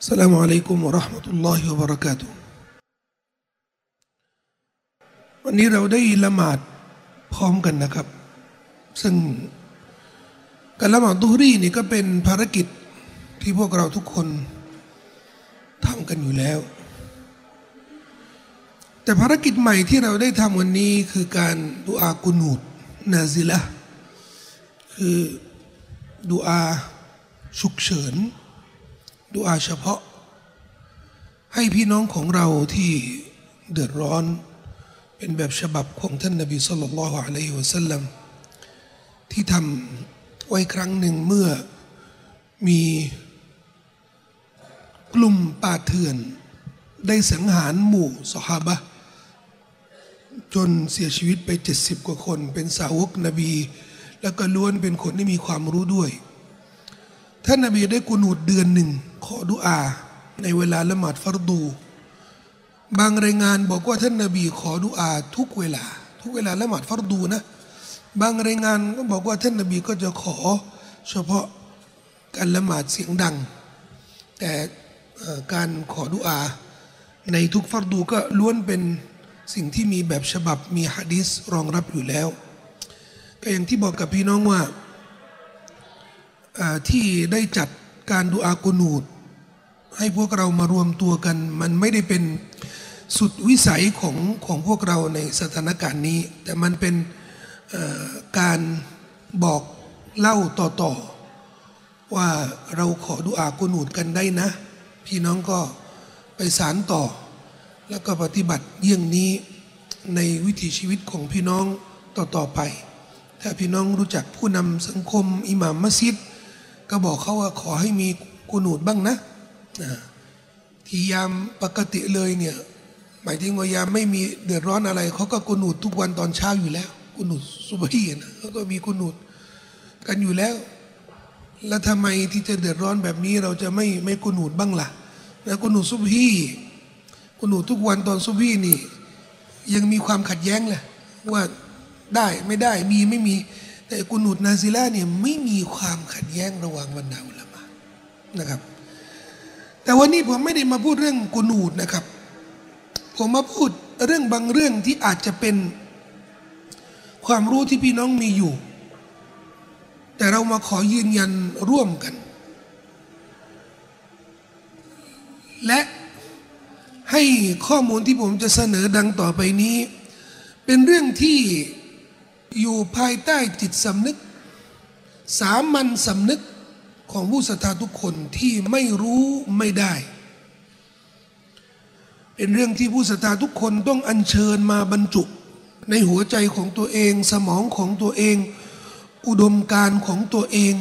السلام عليكم ورحمة الله وبركاته วันนี้เราได้ละหมาดพร้อมกันนะครับ ซึ่งการละหมาดดุฮรีนี่ก็เป็นภารกิจที่พวกเราทุกคนทำกันอยู่แล้ว แต่ภารกิจใหม่ที่เราได้ทำวันนี้คือการดูอากุนูดนาซิละคือดูอาฉุกเฉิน ดูอาเฉพาะ ให้พี่น้องของเราที่เดือดร้อน เป็นแบบฉบับของท่านนบีสุลต่านละฮ์อะลัยฮิวะสัลลัมที่ทำไว้ครั้งหนึ่งเมื่อมีกลุ่มป่าเถื่อน ได้สังหารหมู่สหาบะจนเสียชีวิตไปเจ็ดสิบกว่าคน เป็นสาวกนบี แล้วก็ล้วนเป็นคนที่มีความรู้ด้วย ท่านนบีได้กุนูดเดือนหนึ่ง ขอดุอา ในเวลาละหมาดฟัรดู บางรายงานบอกว่าท่านนบีขอดุอาทุกเวลา ทุกเวลาละหมาดฟัรดูนะ บางรายงานก็บอกว่าท่านนบีก็จะขอ เฉพาะการละหมาดเสียงดัง แต่การขอดุอา ในทุกฟัรดูก็ล้วนเป็นสิ่งที่มีแบบฉบับมีฮะดิษรองรับอยู่แล้ว ก็อย่างที่บอกกับพี่น้องว่า ที่ได้จัดการดูอากุนูดให้พวกเรามารวมตัวกัน มันไม่ได้เป็นสุดวิสัยของของพวกเราในสถานการณ์นี้ แต่มันเป็นการบอกเล่าต่อๆ ว่าเราขอดูอากุนูดกันได้นะ พี่น้องก็ไปสารต่อ แล้วก็ปฏิบัติเยี่ยงนี้ในวิถีชีวิตของพี่น้องต่อๆไป ถ้าพี่น้องรู้จักผู้นำสังคมอิหม่ามมัสยิด ก็บอกเขาว่าขอให้มีกุนูดบ้างนะที่ยามปกติเลยเนี่ยหมายถึงว่ายามไม่มีเดือดร้อนอะไรเขาก็กุนูดทุกวันตอนเช้าอยู่แล้ว กุนูดสุบฮีนะเขาก็มีกุนูดกันอยู่แล้ว แล้วทำไมที่จะเดือดร้อนแบบนี้เราจะไม่ไม่กุนูดบ้างละ่ะนะกุนูดซุบฮีกุนูดทุกวันตอนซุบฮีนี่ ยังมีความขัดแย้งแหละว่าได้ไม่ได้มีไม่มี แต่กุนูดนาซิล่าเนี่ยไม่มีความขัดแย้งระหว่างบรรดาอุลามะนะครับ แต่วันนี้ผมไม่ได้มาพูดเรื่องกุนูดนะครับ ผมมาพูดเรื่องบางเรื่องที่อาจจะเป็นความรู้ที่พี่น้องมีอยู่ แต่เรามาขอยืนยันร่วมกัน และให้ข้อมูลที่ผมจะเสนอดังต่อไปนี้ เป็นเรื่องที่ อยู่ภายใต้จิตสำนึก สามัญสำนึกของผู้ศรัทธาทุกคนที่ไม่รู้ไม่ได้ เป็นเรื่องที่ผู้ศรัทธาทุกคนต้องอัญเชิญมาบรรจุ ในหัวใจของตัวเอง สมองของตัวเอง อุดมการของตัวเอง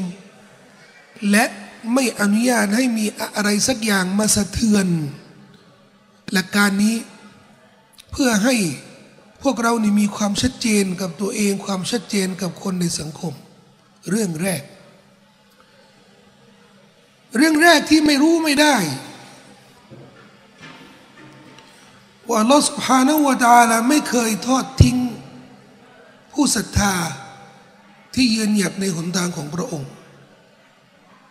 และไม่อนุญาตให้มีอะไรสักอย่างมาสะเทือน หลักการนี้เพื่อให้ พวกเรานี่มีความชัดเจนกับตัวเองความชัดเจนกับคนในสังคม เรื่องแรก เรื่องแรกที่ไม่รู้ไม่ได้ ว่าลอสพานวตาลาไม่เคยทอดทิ้ง ผู้ศรัทธาที่ยืนหยัดในหนทางของพระองค์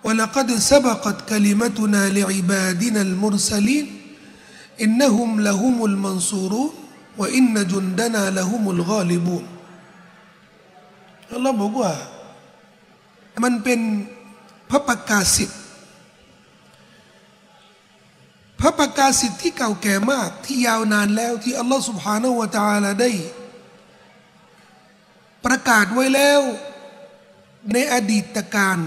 ولقد سبقت كلمتنا لعبادنا المرسلين إنهم لهم المنصورون وإن جندنا لهم الغالبون อัลลอฮ์บอกว่า มันเป็นพระประกาศสิทธิ์พระประกาศสิทธิ์ที่เก่าแก่มาก ที่ยาวนานแล้วที่อัลลอฮ์ سبحانه และ تعالى ได้ ประกาศไว้แล้ว ในอดีตการ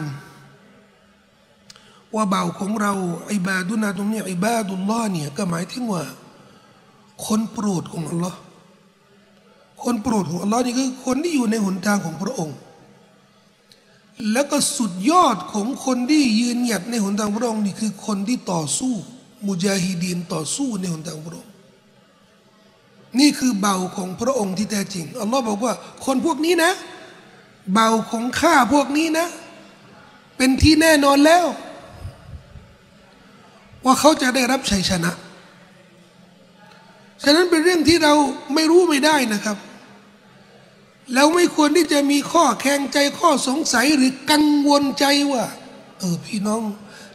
ว่าเบาของเราอิบาดุนาตรงนี้อิบาดุลลอฮ์เนี่ยก็หมายถึงว่า คนโปรดของอัลลอฮ์คนโปรดของอัลลอฮ์นี่คือคนที่อยู่ในหนทางของพระองค์ แล้วก็สุดยอดของคนที่ยืนหยัดในหนทางพระองค์นี่คือคนที่ต่อสู้มุจาฮิดีนต่อสู้ในหนทางพระองค์ นี่คือเบาของพระองค์ที่แท้จริงอัลลอฮ์บอกว่าคนพวกนี้นะ เบาของข้าพวกนี้นะ เป็นที่แน่นอนแล้ว ว่าเขาจะได้รับชัยชนะ ฉะนั้นเป็นเรื่องที่เราไม่รู้ไม่ได้นะครับแล้วไม่ควรที่จะมีข้อแข่งใจข้อสงสัยหรือกังวลใจว่า เออพี่น้อง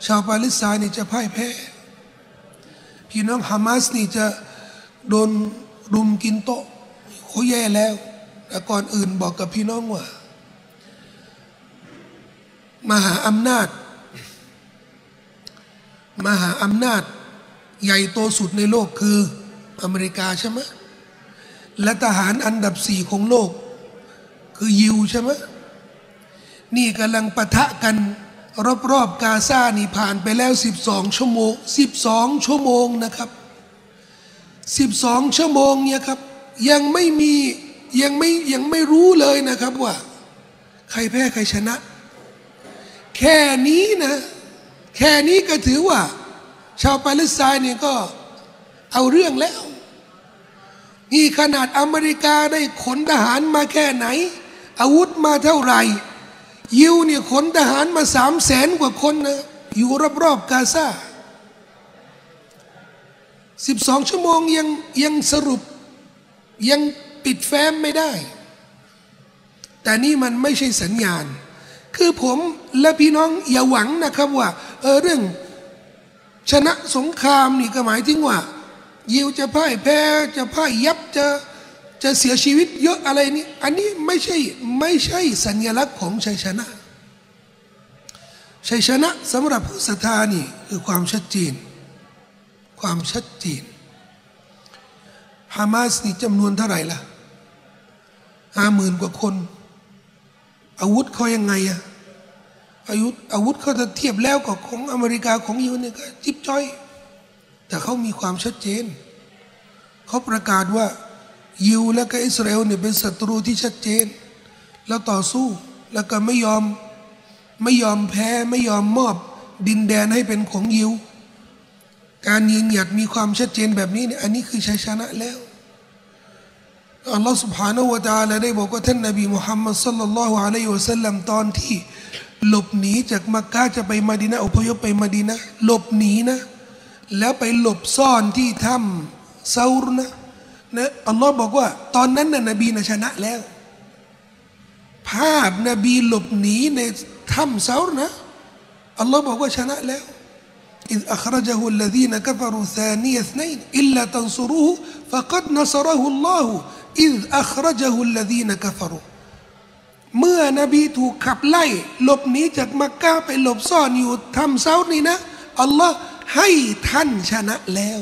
ชาวปาเลสไตน์นี่จะพ่ายแพ้ พี่น้องฮามาสนี่จะโดนรุมกินโต๊ะโหแย่แล้วแต่ก่อนอื่นบอกกับพี่น้องว่า มหาอำนาจ มหาอำนาจใหญ่โตสุดในโลกคือ อเมริกาใช่ไหมและทหารอันดับสี่ของโลก คือยิวใช่ไหมนี่กำลังปะทะกันรอบๆกาซานี่ผ่านไปแล้ว 12 ชั่วโมง 12 ชั่วโมงนะครับ 12 ชั่วโมงเนี่ยครับ ยังไม่มียังไม่ยังไม่รู้เลยนะครับว่า ใครแพ้ใครชนะ แค่นี้นะ แค่นี้ก็ถือว่า ชาวปาเลสไตน์เนี่ยก็ เอาเรื่องแล้ว นี่ขนาดอเมริกาได้ขนทหารมาแค่ไหน อาวุธมาเท่าไหร่ ยิวเนี่ยขนทหารมาสามแสนกว่าคนนะอยู่รอบๆกาซาสิบสองชั่วโมงยังยังสรุปยังปิดแฟ้มไม่ได้ แต่นี่มันไม่ใช่สัญญาณ คือผมและพี่น้องอย่าหวังนะครับว่าเออเรื่องชนะสงครามนี่ก็หมายถึงว่า ยิวจะพ่ายแพ้จะพ่ายยับจะจะเสียชีวิตเยอะอะไรนี่อันนี้ไม่ใช่ไม่ใช่สัญลักษณ์ของชัยชนะ ชัยชนะสำหรับผู้ศรัทธานี่คือความชัดเจนความชัดเจนฮามาสนี่จำนวนเท่าไหร่ล่ะห้าหมื่นกว่าคน อาวุธเขายังไงอะอาวุธอาวุธเขาจะเทียบแล้วกับของอเมริกาของยูเนี่ยก็จิบจ้อย เขามีความชัดเจน เขาประกาศว่ายิวและก็อิสราเอลเนี่ยเป็นศัตรูที่ชัดเจน แล้วต่อสู้แล้วก็ไม่ยอมไม่ยอมแพ้ไม่ยอมมอบดินแดนให้เป็นของยิว การยืนหยัดมีความชัดเจนแบบนี้เนี่ยอันนี้คือชัยชนะแล้วอัลลอฮฺ سبحانه และ تعالى ได้บอกว่าท่านนบีมุฮัมมัดสัลลัลลอฮุอะลัยฮิวะสัลลัมตอนที่หลบหนีจากมักกะจะไปมาดีนะอพยพไปมาดีนะหลบหนีนะ แล้วไปหลบซ่อนที่ถ้ำซาอุรนะนะอัลลอฮ์บอกว่า ตอนนั้นน่ะนบีนะชนะแล้ว ภาพนบีหลบหนีในถ้ำซาอุรนะอัลลอฮ์บอกว่าชนะแล้ว إذ أخرجه الذين كفروا ثاني اثنين إلا تنصروه فقد نصره الله إذ أخرجه الذين كفروا เมื่อนบีถูกขับไล่หลบหนีจากมักกะไปหลบซ่อนอยู่ทำเซานี่นะอัลลอฮ์ ให้ท่านชนะแล้ว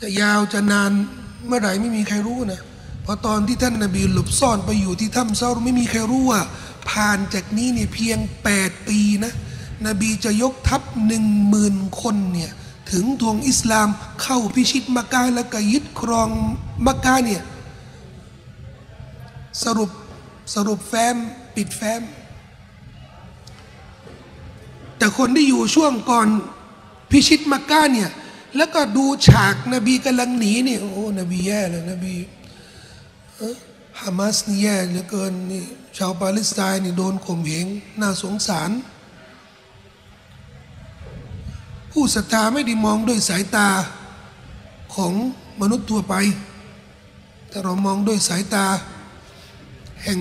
จะยาวจะนานเมื่อไหร่ไม่มีใครรู้นะเพราะตอนที่ท่านนบีหลบซ่อนไปอยู่ที่ถ้ำเซาไม่มีใครรู้ว่า ผ่านจากนี้เนี่ยเพียงแปดปีนะนบีจะยกทัพหนึ่งหมื่นคนเนี่ยถึงทวงอิสลามเข้าพิชิตมักกะแล้วก็ยึดครองมักกะเนี่ยสรุปสรุปแฟ้มปิดแฟ้ม แต่คนที่อยู่ช่วงก่อนพิชิตมักกะเนี่ย แล้วก็ดูฉากนบีกำลังหนีนี่โอ้นบีแย่เลยนบีฮามาสนี่แย่เหลือเกินนี่ชาวปาเลสไตน์นี่โดนข่มเหงน่าสงสาร ผู้ศรัทธาไม่ได้มองด้วยสายตาของมนุษย์ทั่วไป แต่เรามองด้วยสายตา แห่ง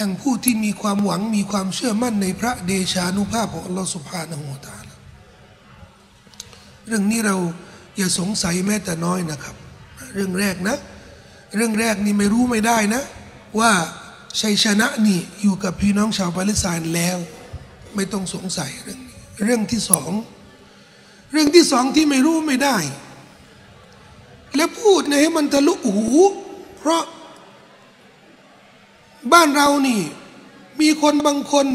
แห่งผู้ที่มีความหวังมีความเชื่อมั่นในพระเดชานุภาพของอัลลอฮฺสุบฮานะฮูตาลเรื่องนี้เราอย่าสงสัยแม้แต่น้อยนะครับ เรื่องแรกนะ เรื่องแรกนี่ไม่รู้ไม่ได้นะ ว่าชัยชนะนี่อยู่กับพี่น้องชาวปาเลสไตน์แล้ว ไม่ต้องสงสัยเรื่องนี้เรื่องที่สองเรื่องที่สองที่ไม่รู้ไม่ได้ และพูดในให้มันทะลุหู เพราะ บ้านเรานี่ มีคนบางคน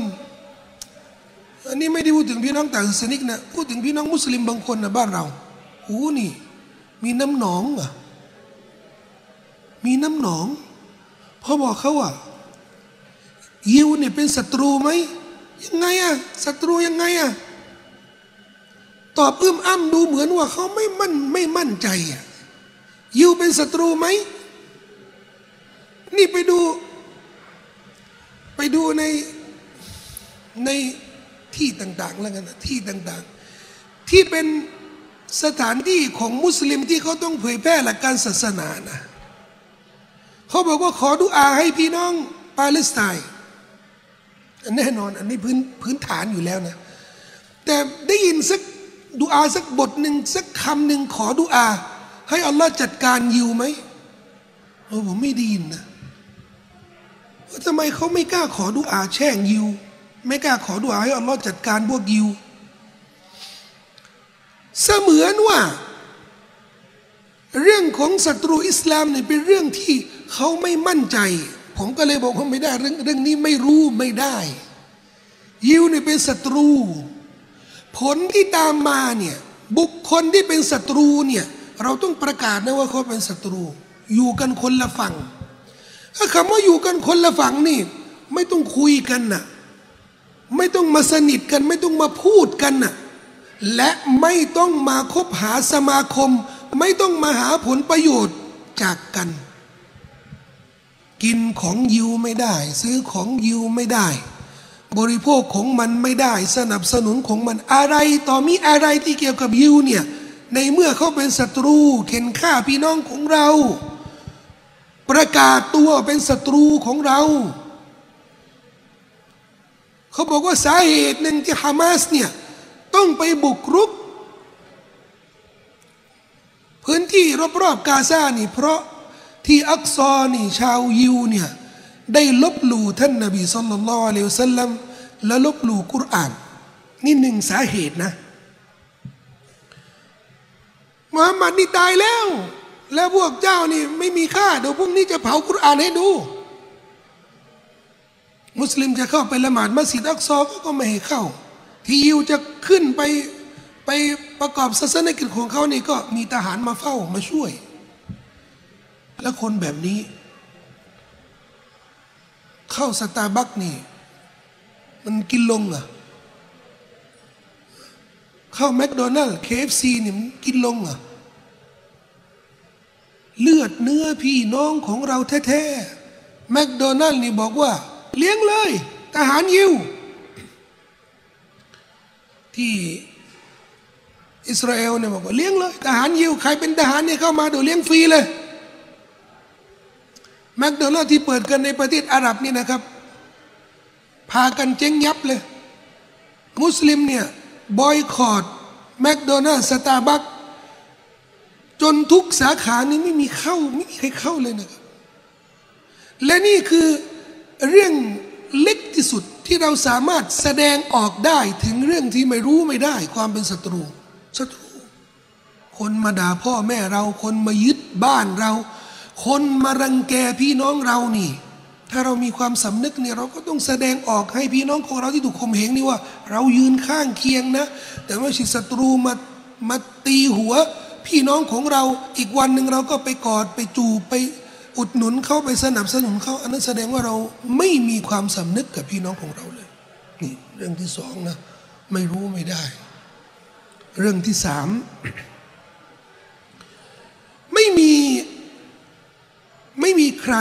อันนี้ไม่ได้พูดถึงพี่น้องต่างศาสนิกนะพูดถึงพี่น้องมุสลิมบางคนนะบ้านเราหูนี่ มีน้ำหนองอะมีน้ำหนองพอบอกเขาว่ายิวเนี่ยเป็นศัตรูไหมยังไงอะศัตรูยังไงอะตอบอึ้มอ้ำดูเหมือนว่าเขาไม่มั่นไม่มั่นใจอะยิวเป็นศัตรูไหมนี่ไปดู ในในที่ต่างๆแล้วกันนะที่ต่างๆ ที่เป็นสถานที่ของมุสลิมที่เขาต้องเผยแพร่หลักการศาสนานะเขาบอกว่าขอดุอาให้พี่น้องปาเลสไตน์แน่นอนอันนี้พื้นพื้นฐานอยู่แล้วนะ แต่ได้ยินสักดูอาสักบทหนึ่งสักคำหนึ่งขอดูอา ให้อัลลอฮ์จัดการยิวไหมโอ้ผมไม่ได้ยินนะ ทำไมเขาไม่กล้าขอดูอาแช่งยิว ไม่กล้าขอดูอาให้อัลลอฮ์จัดการพวกยิว เสมือนว่า เรื่องของศัตรูอิสลามเนี่ยเป็นเรื่องที่เขาไม่มั่นใจ ผมก็เลยบอกว่าไม่ได้เรื่องเรื่องนี้ไม่รู้ไม่ได้ ยิวเนี่ยเป็นศัตรู ผลที่ตามมาเนี่ยบุคคลที่เป็นศัตรูเนี่ยเราต้องประกาศนะว่าเขาเป็นศัตรู อยู่กันคนละฝั่ง ถ้าคำว่าอยู่กันคนละฝั่งนี่ ไม่ต้องคุยกันน่ะไม่ต้องมาสนิทกัน ไม่ต้องมาพูดกันน่ะและไม่ต้องมาคบหาสมาคม ไม่ต้องมาหาผลประโยชน์จากกัน กินของยิวไม่ได้ ซื้อของยิวไม่ได้ บริโภคของมันไม่ได้ สนับสนุนของมันอะไรต่อมีอะไรที่เกี่ยวกับยิวเนี่ยในเมื่อเขาเป็นศัตรูเข็นฆ่าพี่น้องของเรา ประกาศตัวเป็นศัตรูของเรา เขาบอกว่าสาเหตุหนึ่งที่ฮามาสเนี่ยต้องไปบุกรุก พื้นที่รอบๆกาซานี่ เพราะที่อักซอนี่ชาวยิวเนี่ยได้ลบหลู่ท่านนบีสุลต่านละเลวซัลลัมและลบหลู่กุรอาน นี่หนึ่งสาเหตุนะมุฮัมมัดนี่ตายแล้ว แล้วพวกเจ้านี่ไม่มีค่าเดี๋ยวพรุ่งนี้จะเผากุรอานให้ดู มุสลิมจะเข้าไปละหมาดมัสยิดอักซอก็ไม่ให้เข้า ที่ยิวจะขึ้นไปไปประกอบศาสนกิจของเขานี่ก็มีทหารมาเฝ้ามาช่วย แล้วคนแบบนี้ เข้าสตาร์บัคนี่ มันกินลงเหรอเข้า McDonald's KFC นี่มันกินลงเหรอ เลือดเนื้อพี่น้องของเราแท้ๆแมคโดนัลล์นี่บอกว่า เลี้ยงเลย ทหารยิว ที่อิสราเอลเนี่ยบอกว่าเลี้ยงเลยทหารยิวใครเป็นทหารเนี่ยเข้ามาเดี๋ยวเลี้ยงฟรีเลยแมคโดนัลล์ที่เปิดกันในประเทศอาหรับนี่นะครับ พากันเจ๊งยับเลย มุสลิมเนี่ยบอยคอต McDonald's Starbucks ทุกสาขานี้ไม่มีเข้าไม่มีใครเข้าเลยนะครับ และนี่คือเรื่องเล็กที่สุดที่เราสามารถแสดงออกได้ถึงเรื่องที่ไม่รู้ไม่ได้ ความเป็นศัตรูศัตรู คนมาด่าพ่อแม่เรา คนมายึดบ้านเรา คนมารังแกพี่น้องเรานี่ ถ้าเรามีความสำนึกเนี่ยเราก็ต้องแสดงออกให้พี่น้องของเราที่ถูกข่มเหงนี่ว่า เรายืนข้างเคียงนะ แต่ไม่ใช่ศัตรูมามาตีหัว พี่น้องของเราอีกวันหนึ่งเราก็ไปกอดไปจูบไปอุดหนุนเขาไปสนับสนุนเขาอันนั้นแสดงว่าเราไม่มีความสำนึกกับพี่น้องของเราเลยนี่เรื่องที่สองนะไม่รู้ไม่ได้ เรื่องที่สามไม่มีไม่มีใคร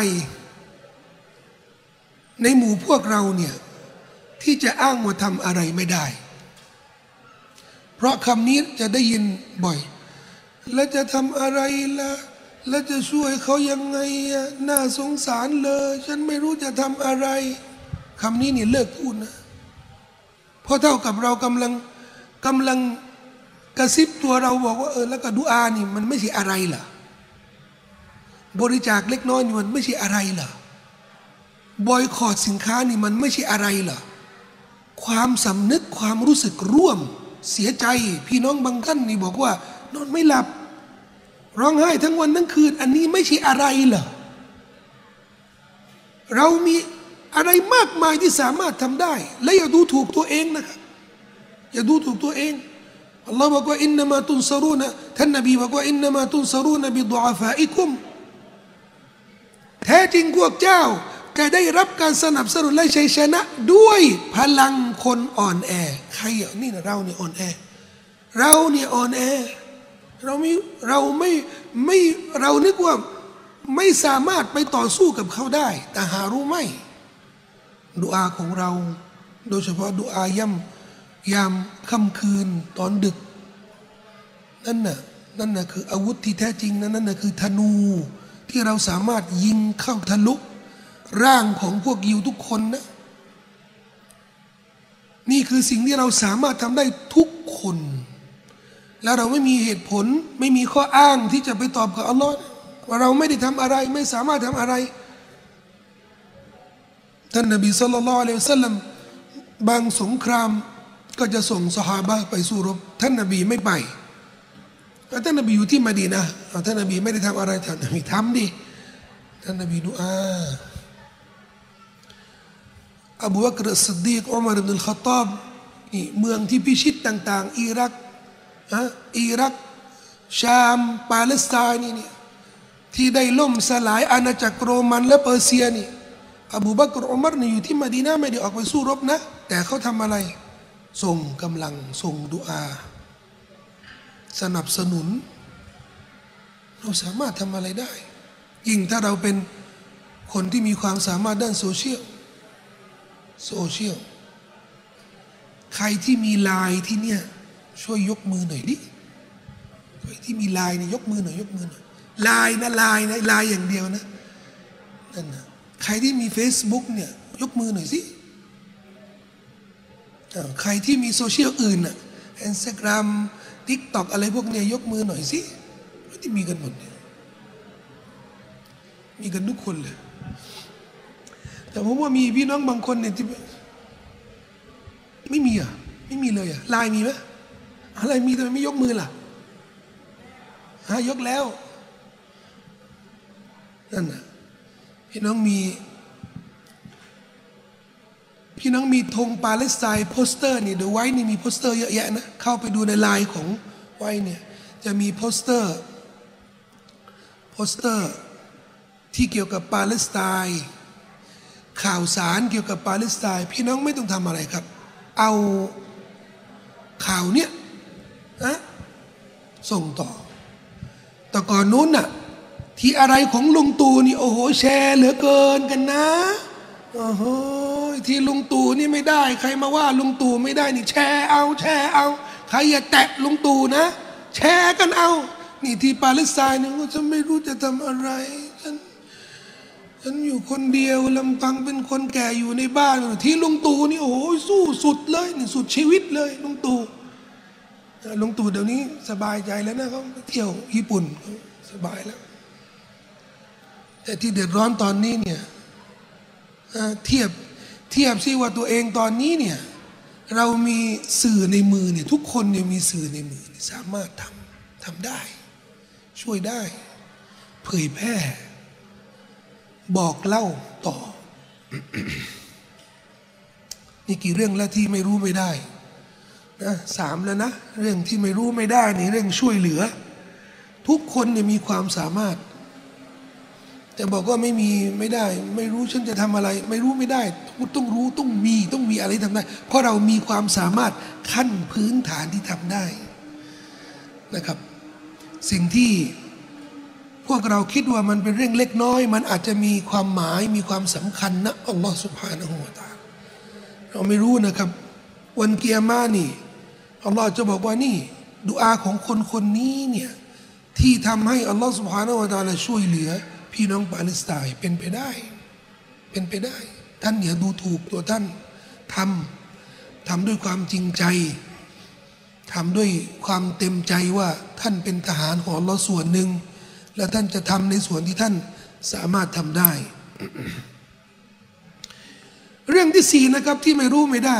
ในหมู่พวกเราเนี่ยที่จะอ้างว่าทำอะไรไม่ได้ เพราะคำนี้จะได้ยินบ่อย แล้วจะทำอะไรล่ะแล้วจะช่วยเขายังไงน่าสงสารเลย ฉันไม่รู้จะทำอะไรคำนี้เนี่ยเลิกพูดนะเพราะเท่ากับเรากำลังกำลังกระซิบตัวเราบอกว่าเออแล้วก็ดูอานี่มันไม่ใช่อะไรล่ะ บริจาคเล็กน้อยนี่มันไม่ใช่อะไรล่ะบอยคอรดสินค้านี่มันไม่ใช่อะไรล่ะ ความสำนึกความรู้สึกร่วม เสียใจพี่น้องบางท่านนี่บอกว่า นอนไม่หลับ ร้องไห้ทั้งวันทั้งคืน อันนี้ไม่ใช่อะไรเหรอเรามีอะไรมากมายที่สามารถทำได้ และอย่าดูถูกตัวเองนะครับ อย่าดูถูกตัวเองอัลลอฮ์บอกว่าอินนามาตุนซารูนะท่านนบีบอกว่าอินนามาตุนซารูนะบิดอาฟาอิคุมแท้จริงพวกเจ้าจะได้รับการสนับสนุนและชัยชนะ ด้วยพลังคนอ่อนแอ ใครอะนี่นะเราเนี่ยอ่อนแอ เราเนี่ยอ่อนแอ เราไม่เราไม่ไม่เรานึกว่าไม่สามารถไปต่อสู้กับเขาได้ แต่หารู้ไหมดูอาของเรา โดยเฉพาะดูอาย่ำยามค่ำคืนตอนดึก นั่นน่ะนั่นน่ะคืออาวุธที่แท้จริงนั่นน่ะคือธนูที่เราสามารถยิงเข้าทะลุร่างของพวกยิวทุกคนนะนี่คือสิ่งที่เราสามารถทำได้ทุกคน แล้วเราไม่มีเหตุผล ไม่มีข้ออ้างที่จะไปตอบกับอัลลอฮ์ว่าเราไม่ได้ทำอะไร ไม่สามารถทำอะไรท่านนบีสุลต่านละอัลลอฮฺสัลลัมบางสงครามก็จะส่งสหาบะไปสู้รบ ท่านนบีไม่ไปท่านนบีอยู่ที่มาดีนะท่านนบีไม่ได้ทำอะไรท่านนบีทำดิท่านนบีดูอาอบูบักรสดดีกอุมารอิบนุลขตอบนี่เมืองที่พิชิตต่าง ๆ อิรัก อิรัก ชามปาเลสไตน์นี่นี่ที่ได้ล่มสลายอาณาจักรโรมันและเปอร์เซียนี่อบูบักรอุมารนี่อยู่ที่มาดีนาไม่ได้ออกไปสู้รบนะ แต่เขาทำอะไร ส่งกำลังส่งดุอา สนับสนุน เราสามารถทำอะไรได้ ยิ่งถ้าเราเป็นคนที่มีความสามารถด้านโซเชียลโซเชียลใครที่มีไลน์ที่เนี่ย ช่วยยกมือหน่อยดิใครที่มีไลน์เนี่ยยกมือหน่อยยกมือหน่อยไลน์นะไลน์นะไลน์อย่างเดียวนะนั่นนะใครที่มี Facebook เนี่ยยกมือหน่อยสิใครที่มีโซเชียลอื่นอะอินสตาแกรมTikTok อะไรพวกเนี้ยยกมือหน่อยสิที่มีกันหมดเนี่ยมีกันทุกคนเลย แต่ผมว่ามีพี่น้องบางคนเนี่ยที่ไม่มีอะ ไม่มีเลยอะไลน์มีไหม อะไรมีแต่ไม่ยกมือล่ะฮะยกแล้วนั่นน่ะพี่น้องมี พี่น้องมีธงปาเลสไตน์โปสเตอร์นี่เดี๋ยวไว้นี่มีโปสเตอร์เยอะแยะนะเข้าไปดูในไลน์ของไว้เนี่ยจะมีโปสเตอร์โปสเตอร์ที่เกี่ยวกับปาเลสไตน์ข่าวสารเกี่ยวกับปาเลสไตน์พี่น้องไม่ต้องทำอะไรครับ เอาข่าวเนี้ย นะส่งต่อ แต่ก่อนนู้นน่ะ ที่อะไรของลุงตู่นี่โอ้โหแชร์เหลือเกินกันนะโอ้โหที่ลุงตู่นี่ไม่ได้ ใครมาว่าลุงตู่ไม่ได้นี่แชร์เอาแชร์เอา ใครอย่าแตะลุงตู่นะ แชร์กันเอา นี่ที่ปาเลสไตน์เนี่ยก็จะไม่รู้จะทำอะไรฉันฉันอยู่คนเดียวลำพังเป็นคนแก่อยู่ในบ้าน ที่ลุงตู่นี่โอ้โหสู้สุดเลยนี่สุดชีวิตเลยลุงตู่ ลุงตู่เดี๋ยวนี้สบายใจแล้วนะเขาเที่ยวญี่ปุ่นสบายแล้ว แต่ที่เดือดร้อนตอนนี้เนี่ยเทียบเทียบซิว่าตัวเองตอนนี้เนี่ยเรามีสื่อในมือเนี่ยทุกคนเนี่ยมีสื่อในมือสามารถทำทำได้ ช่วยได้ เผยแพร่ บอกเล่าต่อ นี่กี่เรื่องแล้วที่ไม่รู้ไม่ได้ สามแล้วนะ เรื่องที่ไม่รู้ไม่ได้นี่เรื่องช่วยเหลือ ทุกคนเนี่ยมีความสามารถ แต่บอกว่าไม่มีไม่ได้ ไม่รู้ฉันจะทำอะไร ไม่รู้ไม่ได้ต้องรู้ต้องมีต้องมีอะไรทำได้ เพราะเรามีความสามารถขั้นพื้นฐานที่ทำได้นะครับ สิ่งที่พวกเราคิดว่ามันเป็นเรื่องเล็กน้อย มันอาจจะมีความหมายมีความสำคัญนะอัลลอฮฺสุบฮานะฮูวาตาเราไม่รู้นะครับ วันเกียร์มานี่อัลลอฮฺจะบอกว่านี่ดูอาของคนคนนี้เนี่ยที่ทำให้อัลลอฮฺสุบฮานะฮูวาตาลช่วยเหลือ พี่น้องปาเลสไตน์เป็นไปได้ เป็นไปได้ ท่านอย่าดูถูกตัวท่านทำทำด้วยความจริงใจทำด้วยความเต็มใจว่าท่านเป็นทหารของเราส่วนหนึ่ง และท่านจะทำในส่วนที่ท่านสามารถทำได้ เรื่องที่สี่นะครับที่ไม่รู้ไม่ได้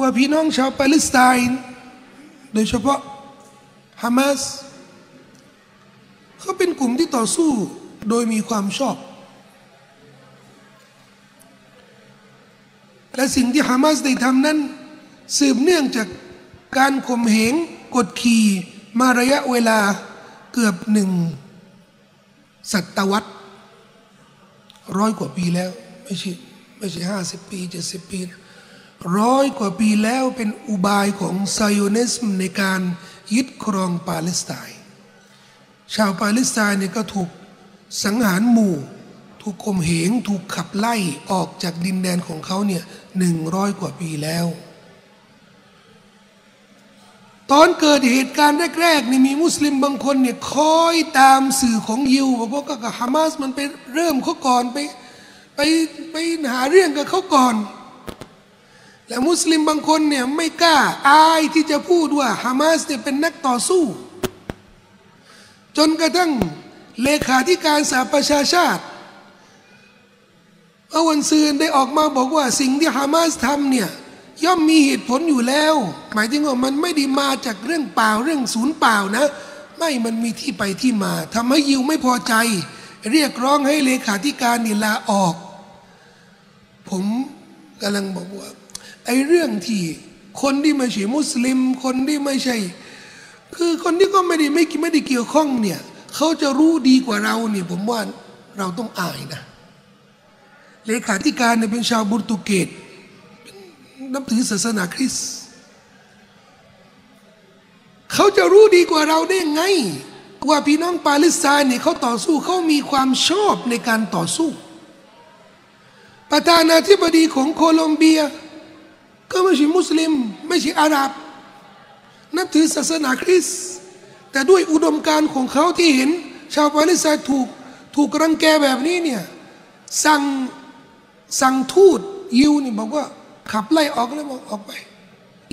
ว่าพี่น้องชาวปาเลสไตน์โดยเฉพาะฮามาสเขาเป็นกลุ่มที่ต่อสู้โดยมีความชอบ และสิ่งที่ฮามาสได้ทำนั้น สืบเนื่องจากการข่มเหงกดขี่มาระยะเวลาเกือบหนึ่งศตวรรษร้อยกว่าปีแล้ว ไม่ใช่ไม่ใช่ห้าสิบปีเจ็ดสิบปี ร้อยกว่าปีแล้วเป็นอุบายของไซโอนิสมในการยึดครองปาเลสไตน์ชาวปาเลสไตน์เนี่ยก็ถูกสังหารหมู่ ถูกข่มเหงถูกขับไล่ออกจากดินแดนของเขาเนี่ยหนึ่งร้อยกว่าปีแล้ว ตอนเกิดเหตุการณ์แรกๆนี่มีมุสลิมบางคนเนี่ยคอยตามสื่อของยิวเพราะกับฮามาสมันไปเริ่มเขาก่อนไปไปไปหาเรื่องกับเขาก่อน และมุสลิมบางคนเนี่ยไม่กล้าอายที่จะพูดว่าฮามาสเนี่ยเป็นนักต่อสู้ จนกระทั่งเลขาธิการสหประชาชาติเอวันซืนได้ออกมาบอกว่าสิ่งที่ฮามาสทำเนี่ยย่อมมีเหตุผลอยู่แล้ว หมายถึงว่ามันไม่ได้มาจากเรื่องเปล่าเรื่องศูนย์เปล่านะ ไม่มันมีที่ไปที่มาทำให้ยิวไม่พอใจ เรียกร้องให้เลขาธิการนี่ลาออก ผมกำลังบอกว่า ไอ้เรื่องที่คนที่ไม่ใช่มุสลิม คนที่ไม่ใช่ คือคนที่ก็ไม่ได้ไม่ไม่ได้เกี่ยวข้องเนี่ยเขาจะรู้ดีกว่าเราเนี่ยผมว่าเราต้องอายนะเลขาธิการเนี่ยเป็นชาวบุรตุเกตนับถือศาสนาคริสต์เขาจะรู้ดีกว่าเราได้ไง ว่าพี่น้องปาเลสไตน์เนี่ยเขาต่อสู้เขามีความชอบในการต่อสู้ ประธานาธิบดีของโคลอมเบีย ก็ไม่ใช่มุสลิม ไม่ใช่อาหรับ นับถือศาสนาคริสต์แต่ด้วยอุดมการณ์ของเขาที่เห็น ชาวปาเลสไตน์ถูกถูกรังแกแบบนี้เนี่ยสั่งสั่งทูตยิวนี่บอกว่าขับไล่ออกแล้วบอกออกไป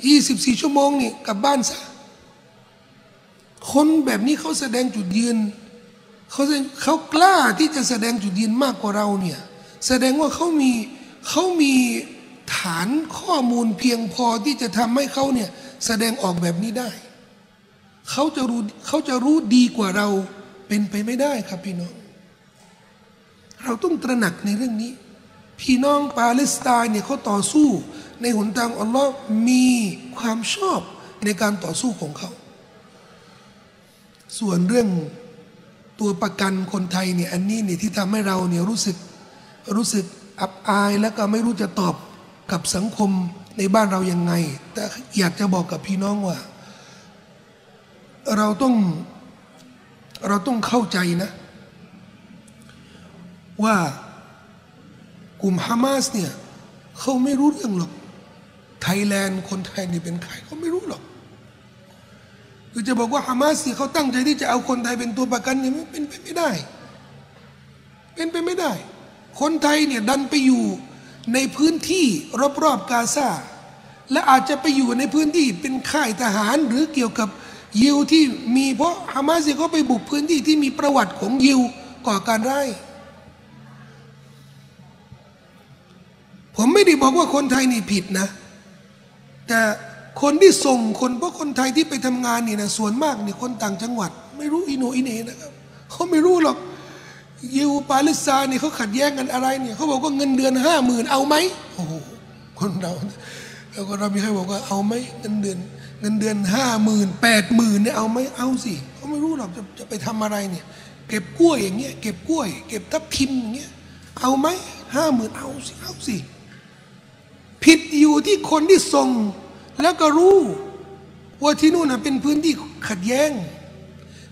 ยี่สิบสี่ชั่วโมงนี่กลับบ้านซะคนแบบนี้เขาแสดงจุดยืนเขาเขากล้าที่จะแสดงจุดยืนมากกว่าเราเนี่ยแสดงว่าเขามีเขามี ฐานข้อมูลเพียงพอที่จะทำให้เขาเนี่ยแสดงออกแบบนี้ได้ เขาจะรู้เขาจะรู้ดีกว่าเราเป็นไปไม่ได้ครับพี่น้อง เราต้องตระหนักในเรื่องนี้ พี่น้องปาเลสไตน์เนี่ยเขาต่อสู้ ในหนทางอัลลอฮ์มีความชอบในการต่อสู้ของเขา ส่วนเรื่องตัวประกันคนไทยเนี่ยอันนี้เนี่ยที่ทำให้เราเนี่ยรู้สึกรู้สึกอับอายแล้วก็ไม่รู้จะตอบ กับสังคมในบ้านเรายังไง แต่อยากจะบอกกับพี่น้องว่า เราต้องเราต้องเข้าใจนะ ว่ากลุ่มฮามาสเนี่ยเขาไม่รู้เรื่องหรอกไทยแลนด์คนไทยนี่เป็นใครเขาไม่รู้หรอกคือจะบอกว่าฮามาสเนี่ยเขาตั้งใจที่จะเอาคนไทยเป็นตัวประกันเนี่ยมันเป็นไปไม่ได้ เป็นไปไม่ได้ คนไทยเนี่ยดันไปอยู่ ในพื้นที่รอบๆกาซาและอาจจะไปอยู่ในพื้นที่เป็นค่ายทหารหรือเกี่ยวกับยิวที่มีเพราะฮามาสเขาไปบุกพื้นที่ที่มีประวัติของยิวก่อการร้ายผมไม่ได้บอกว่าคนไทยนี่ผิดนะ แต่คนที่ส่งคนเพราะคนไทยที่ไปทำงานนี่นะส่วนมากนี่คนต่างจังหวัด ไม่รู้อินโนอินเนนะครับเขาไม่รู้หรอก ยิวปาเลสไตน์นี่เขาขัดแย้งกันอะไรเนี่ยเขาบอกว่าเงินเดือนห้าหมื่นเอาไหมโอ้โหคนเราแล้วก็เรามีใครบอกว่าเอาไหมเงินเดือนเงินเดือนห้าหมื่นแปดหมื่นเนี่ยเอาไหมเอาสิเขาไม่รู้หรอกจะจะไปทำอะไรเนี่ยเก็บกล้วยอย่างเงี้ยเก็บกล้วย เก็บทับทิมอย่างเงี้ยเอาไหมห้าหมื่นเอาสิเอาสิผิดอยู่ที่คนที่ส่งแล้วก็รู้ ว่าที่นู่นเป็นพื้นที่ขัดแย้ง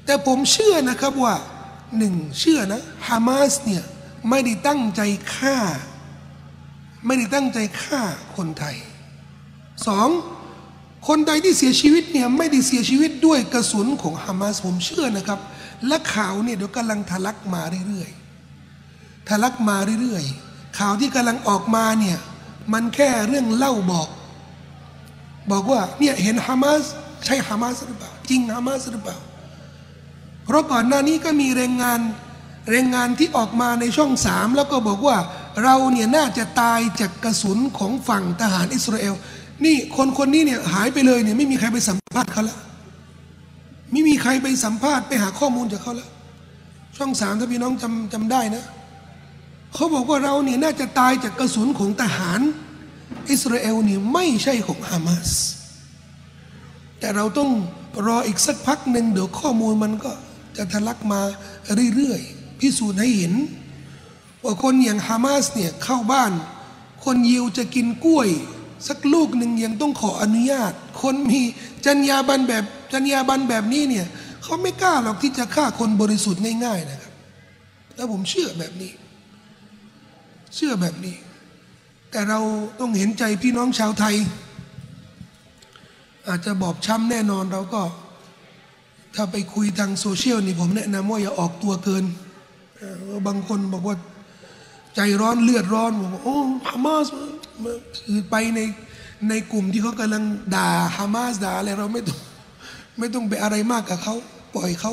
แต่ผมเชื่อนะครับว่า หนึ่งเชื่อนะฮามาสเนี่ยไม่ได้ตั้งใจฆ่า ไม่ได้ตั้งใจฆ่าคนไทยสองคนไทยที่เสียชีวิตเนี่ยไม่ได้เสียชีวิตด้วยกระสุนของฮามาสผมเชื่อนะครับ และข่าวเนี่ยเดี๋ยวกำลังทะลักมาเรื่อยๆทะลักมาเรื่อยๆข่าวที่กำลังออกมาเนี่ยมันแค่เรื่องเล่าบอก บอกว่าเนี่ยเห็นฮามาสใช่ฮามาสหรือเปล่าจริงฮามาสหรือเปล่า เพราะก่อนหน้านี้ก็มีแรงงานแรงงานที่ออกมาในช่องสามแล้วก็บอกว่าเราเนี่ยน่าจะตายจากกระสุนของฝั่งทหารอิสราเอล นี่คนคนนี้เนี่ยหายไปเลยเนี่ยไม่มีใครไปสัมภาษณ์เขาแล้วไม่มีใครไปสัมภาษณ์ไปหาข้อมูลจากเขาแล้วช่องสามถ้าพี่น้องจำจำได้นะเขาบอกว่าเราเนี่ยน่าจะตายจากกระสุนของทหาร อิสราเอลเนี่ยไม่ใช่ของฮามาสแต่เราต้องรออีกสักพักหนึ่งเดี๋ยวข้อมูลมันก็ จะทะลักมาเรื่อยๆ พิสูจน์ให้เห็น ว่าคนอย่างฮามาสเนี่ยเข้าบ้าน คนยิวจะกินกล้วย สักลูกหนึ่งยังต้องขออนุญาต คนมีจรรยาบรรณแบบจรรยาบรรณแบบนี้เนี่ยเขาไม่กล้าหรอกที่จะฆ่าคนบริสุทธิ์ง่ายๆนะครับ แล้วผมเชื่อแบบนี้ เชื่อแบบนี้ แต่เราต้องเห็นใจพี่น้องชาวไทย อาจจะบอบช้ำแน่นอนเราก็ ถ้าไปคุยทางโซเชียลนี่ผมแนะนำว่าอย่าออกตัวเกิน บางคนบอกว่าใจร้อนเลือดร้อนบอกว่าโอ้ฮามาสคือไปในในกลุ่มที่เขากำลังด่าฮามาสด่าอะไรเราไม่ต้องไม่ต้องไปอะไรมากกับเขาปล่อยเขา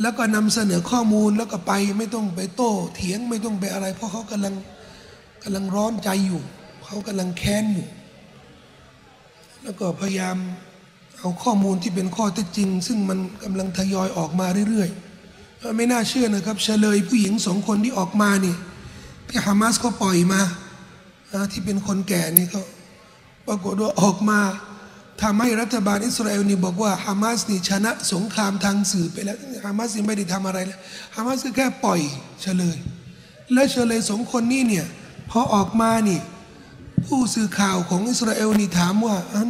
แล้วก็นำเสนอข้อมูลแล้วก็ไปไม่ต้องไปโต้เถียงไม่ต้องไปอะไร เพราะเขากำลังกำลังร้อนใจอยู่ เขากำลังแค้นอยู่ แล้วก็พยายาม เอาข้อมูลที่เป็นข้อเท็จจริง ซึ่งมันกำลังทยอยออกมาเรื่อยๆ ไม่น่าเชื่อนะครับเฉลยผู้หญิงสองคนที่ออกมานี่ที่ฮามาสเขาปล่อยมาที่เป็นคนแก่นี่เขาปรากฏว่าออกมาทำให้รัฐบาลอิสราเอลนี่บอกว่าฮามาสนี่ชนะสงครามทางสื่อไปแล้วฮามาสนี่ไม่ได้ทำอะไรเลยฮามาสก็แค่ปล่อยเฉลย และเฉลยสองคนนี้เนี่ยพอออกมานี่ผู้สื่อข่าวของอิสราเอลนี่ถามว่าอัน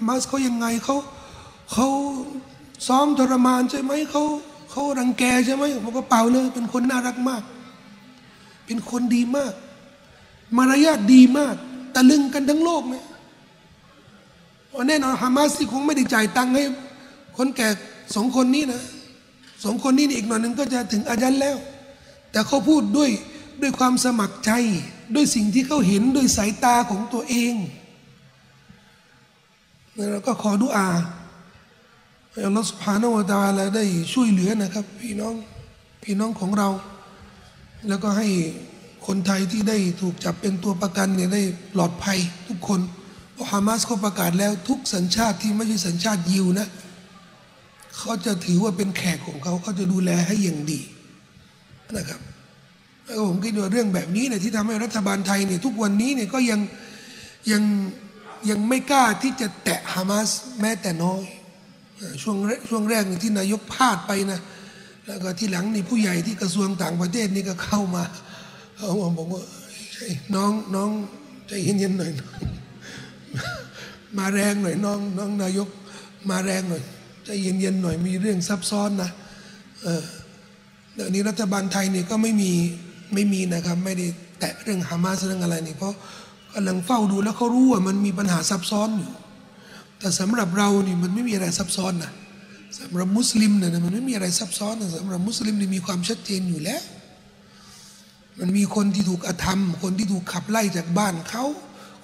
ามาสเขายังไงเขาเขาซ้อมทรมานใช่ไหมเขาเขารังแกใช่ไหมบอกว่าเปล่าเลยเป็นคนน่ารักมาก เป็นคนดีมาก มารยาทดีมากตะลึงกันทั้งโลกเนี่ยแน่นอนฮามาสที่คงไม่ได้จ่ายตังค์ให้คนแก่สองคนนี้นะสองคนนี้อีกหน่อยหนึ่งก็จะถึงอายันแล้ว แต่เขาพูดด้วยด้วยความสมัครใจ ด้วยสิ่งที่เขาเห็นด้วยสายตาของตัวเอง เราก็ขอดุอาให้อัลลอฮฺสุบฮานาวะตาลาได้ช่วยเหลือนะครับ พี่น้องพี่น้องของเรา แล้วก็ให้คนไทยที่ได้ถูกจับเป็นตัวประกันเนี่ยได้ปลอดภัยทุกคนเพราะฮามาสเขาประกาศแล้วทุกสัญชาติที่ไม่ใช่สัญชาติยิวนะเขาจะถือว่าเป็นแขกของเขาเขาจะดูแลให้อย่างดีนะครับแล้วผมคิดว่าเรื่องแบบนี้เนี่ยที่ทำให้รัฐบาลไทยเนี่ยทุกวันนี้เนี่ยก็ยังยัง ยังไม่กล้าที่จะแตะฮามาสแม้แต่น้อย ช่วงช่วงแรกที่นายกพลาดไปนะแล้วก็ที่หลังนี่ผู้ใหญ่ที่กระทรวงต่างประเทศนี่ก็เข้ามาเขาบอกว่าน้องน้องใจเย็นๆหน่อยมาแรงหน่อยน้องน้องนายกมาแรงหน่อยใจเย็นๆหน่อยมีเรื่องซับซ้อนนะเออเดี๋ยวนี้รัฐบาลไทยเนี่ยก็ไม่มีไม่มีนะครับไม่ได้แตะเรื่องฮามาสเรื่องอะไรนี่เพราะ กำลังเฝ้าดูแล้วเขารู้ว่ามันมีปัญหาซับซ้อนอยู่ แต่สำหรับเรานี่มันไม่มีอะไรซับซ้อนนะสำหรับมุสลิมเนี่ยมันไม่มีอะไรซับซ้อนนะสำหรับมุสลิมนี่มีความชัดเจนอยู่แล้ว มันมีคนที่ถูกอธรรม คนที่ถูกขับไล่จากบ้านเขา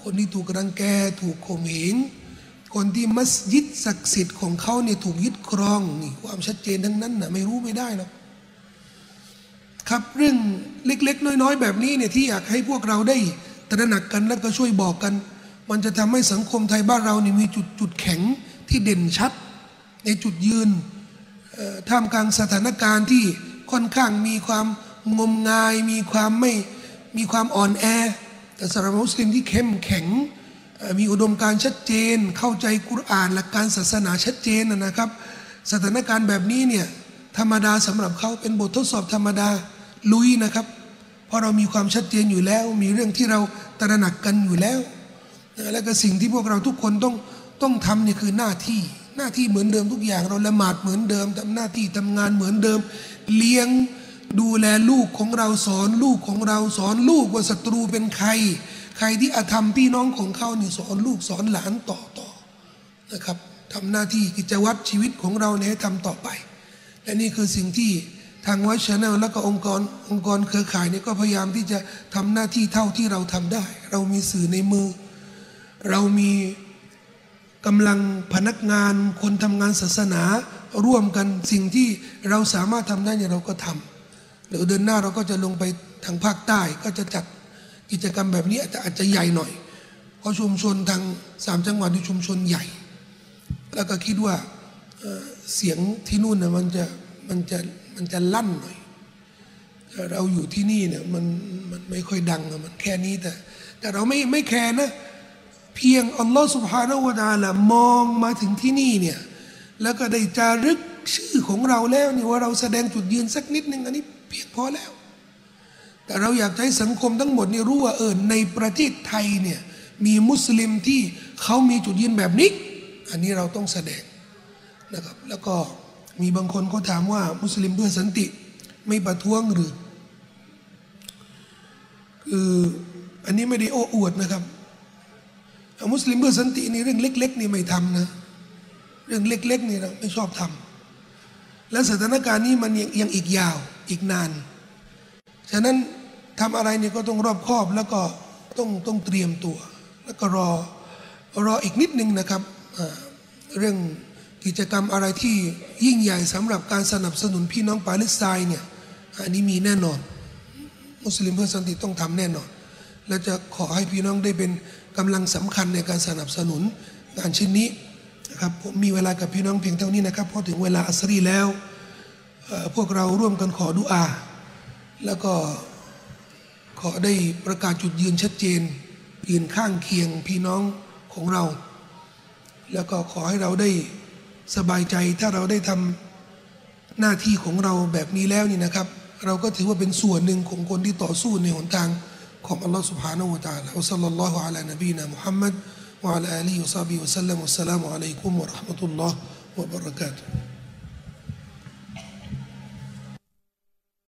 คนที่ถูกรังแกถูกข่มเหงคนที่มัสยิดศักดิ์สิทธิ์ของเขาเนี่ยถูกยึดครองนี่ความชัดเจนทั้งนั้นนะไม่รู้ไม่ได้หรอกครับเรื่องเล็ก ๆ น้อย ๆ แบบนี้เนี่ยที่อยากให้พวกเราได้ ตระหนักกันแล้วก็ช่วยบอกกัน มันจะทำให้สังคมไทยบ้านเรานี่มีจุดจุดแข็งที่เด่นชัด ในจุดยืนท่ามกลางสถานการณ์ที่ค่อนข้างมีความงมงาย มีความไม่มีความอ่อนแอ แต่สำหรับมุสลิมที่เข้มแข็ง มีอุดมการณ์ชัดเจน เข้าใจกุรอานหลักการศาสนาชัดเจนนะครับ สถานการณ์แบบนี้เนี่ยธรรมดาสำหรับเขาเป็นบททดสอบธรรมดาลุยนะครับ เพราะเรามีความชัดเจนอยู่แล้ว มีเรื่องที่เราตระหนักกันอยู่แล้ว แล้วก็สิ่งที่พวกเราทุกคนต้องต้องทำนี่คือหน้าที่ หน้าที่เหมือนเดิมทุกอย่าง เราละหมาดเหมือนเดิมทำหน้าที่ทำงานเหมือนเดิม เลี้ยงดูแลลูกของเราสอนลูกของเราสอนลูกว่าศัตรูเป็นใคร ใครที่อาธรรมพี่น้องของเขาเนี่ยสอนลูกสอนหลานต่อต่อนะครับทำหน้าที่กิจวัตรชีวิตของเราเนี่ยทำต่อไปและนี่คือสิ่งที่ ทางวัชแนลและก็องค์กรองค์กรเครือข่ายเนี่ยก็พยายามที่จะทำหน้าที่เท่าที่เราทำได้ เรามีสื่อในมือ เรามีกำลังพนักงานคนทำงานศาสนาร่วมกันสิ่งที่เราสามารถทำได้เนี่ยเราก็ทำเดี๋ยวเดือนหน้าเราก็จะลงไปทางภาคใต้ก็จะจัดกิจกรรมแบบนี้แต่อาจจะใหญ่หน่อย เพราะชุมชนทางสามจังหวัดที่ชุมชนใหญ่ แล้วก็คิดว่าเสียงที่นู่นนะมันจะมันจะ มันจะลั่นหน่อยเราอยู่ที่นี่เนี่ยมันมันไม่ค่อยดังมันแค่นี้แต่ แต่เราไม่ไม่แคร์นะ เพียงอัลลอฮฺสุบฮานาวะตาละมองมาถึงที่นี่เนี่ยแล้วก็ได้จารึกชื่อของเราแล้วนี่ว่าเราแสดงจุดยืนสักนิดหนึ่งอันนี้เพียงพอแล้ว แต่เราอยากให้สังคมทั้งหมดนี่รู้ว่าเออในประเทศไทยเนี่ยมีมุสลิมที่เขามีจุดยืนแบบนี้ อันนี้เราต้องแสดงนะครับแล้วก็ มีบางคนเขาถามว่ามุสลิมเพื่อสันติไม่ประท้วงหรือคืออันนี้ไม่ได้โอ้อวดนะครับมุสลิมเพื่อสันตินี่เรื่องเล็ก ๆ นี่ไม่ทำนะเรื่องเล็ก ๆ นี่เราไม่ชอบทำและสถานการณ์นี้มันยังยังอีกยาวอีกนาน ฉะนั้นทำอะไรเนี่ยก็ต้องรอบคอบแล้วก็ต้องต้องเตรียมตัว แล้วก็รอรออีกนิดนึงนะครับเรื่อง กิจกรรมอะไรที่ยิ่งใหญ่สำหรับการสนับสนุนพี่น้องปาเลสไตน์เนี่ยอันนี้มีแน่นอน มุสลิมเพื่อสันติต้องทำแน่นอน และจะขอให้พี่น้องได้เป็นกำลังสำคัญในการสนับสนุนงานชิ้นนี้นะครับผมมีเวลากับพี่น้องเพียงเท่านี้นะครับเพราะถึงเวลาอัสรีแล้ว พวกเราร่วมกันขอดุอา แล้วก็ขอได้ประกาศจุดยืนชัดเจน ยืนข้างเคียงพี่น้องของเรา แล้วก็ขอให้เราได้ สบายใจถ้าเราได้ทำหน้าที่ของเราแบบนี้แล้วนี่นะครับ เราก็ถือว่าเป็นส่วนหนึ่งของคนที่ต่อสู้ในหนทางของอัลลอฮฺสุบฮานาอูตาละอัสลลัลลอฮุอะลัยฮฺนบีนะมุฮัมมัดวะอัลอาลีอุซาบีอุสลลัมอัสสลามุอะลัยกุมวะราะห์มะตุลลอฮฺวะบะเราะกาตุฮ์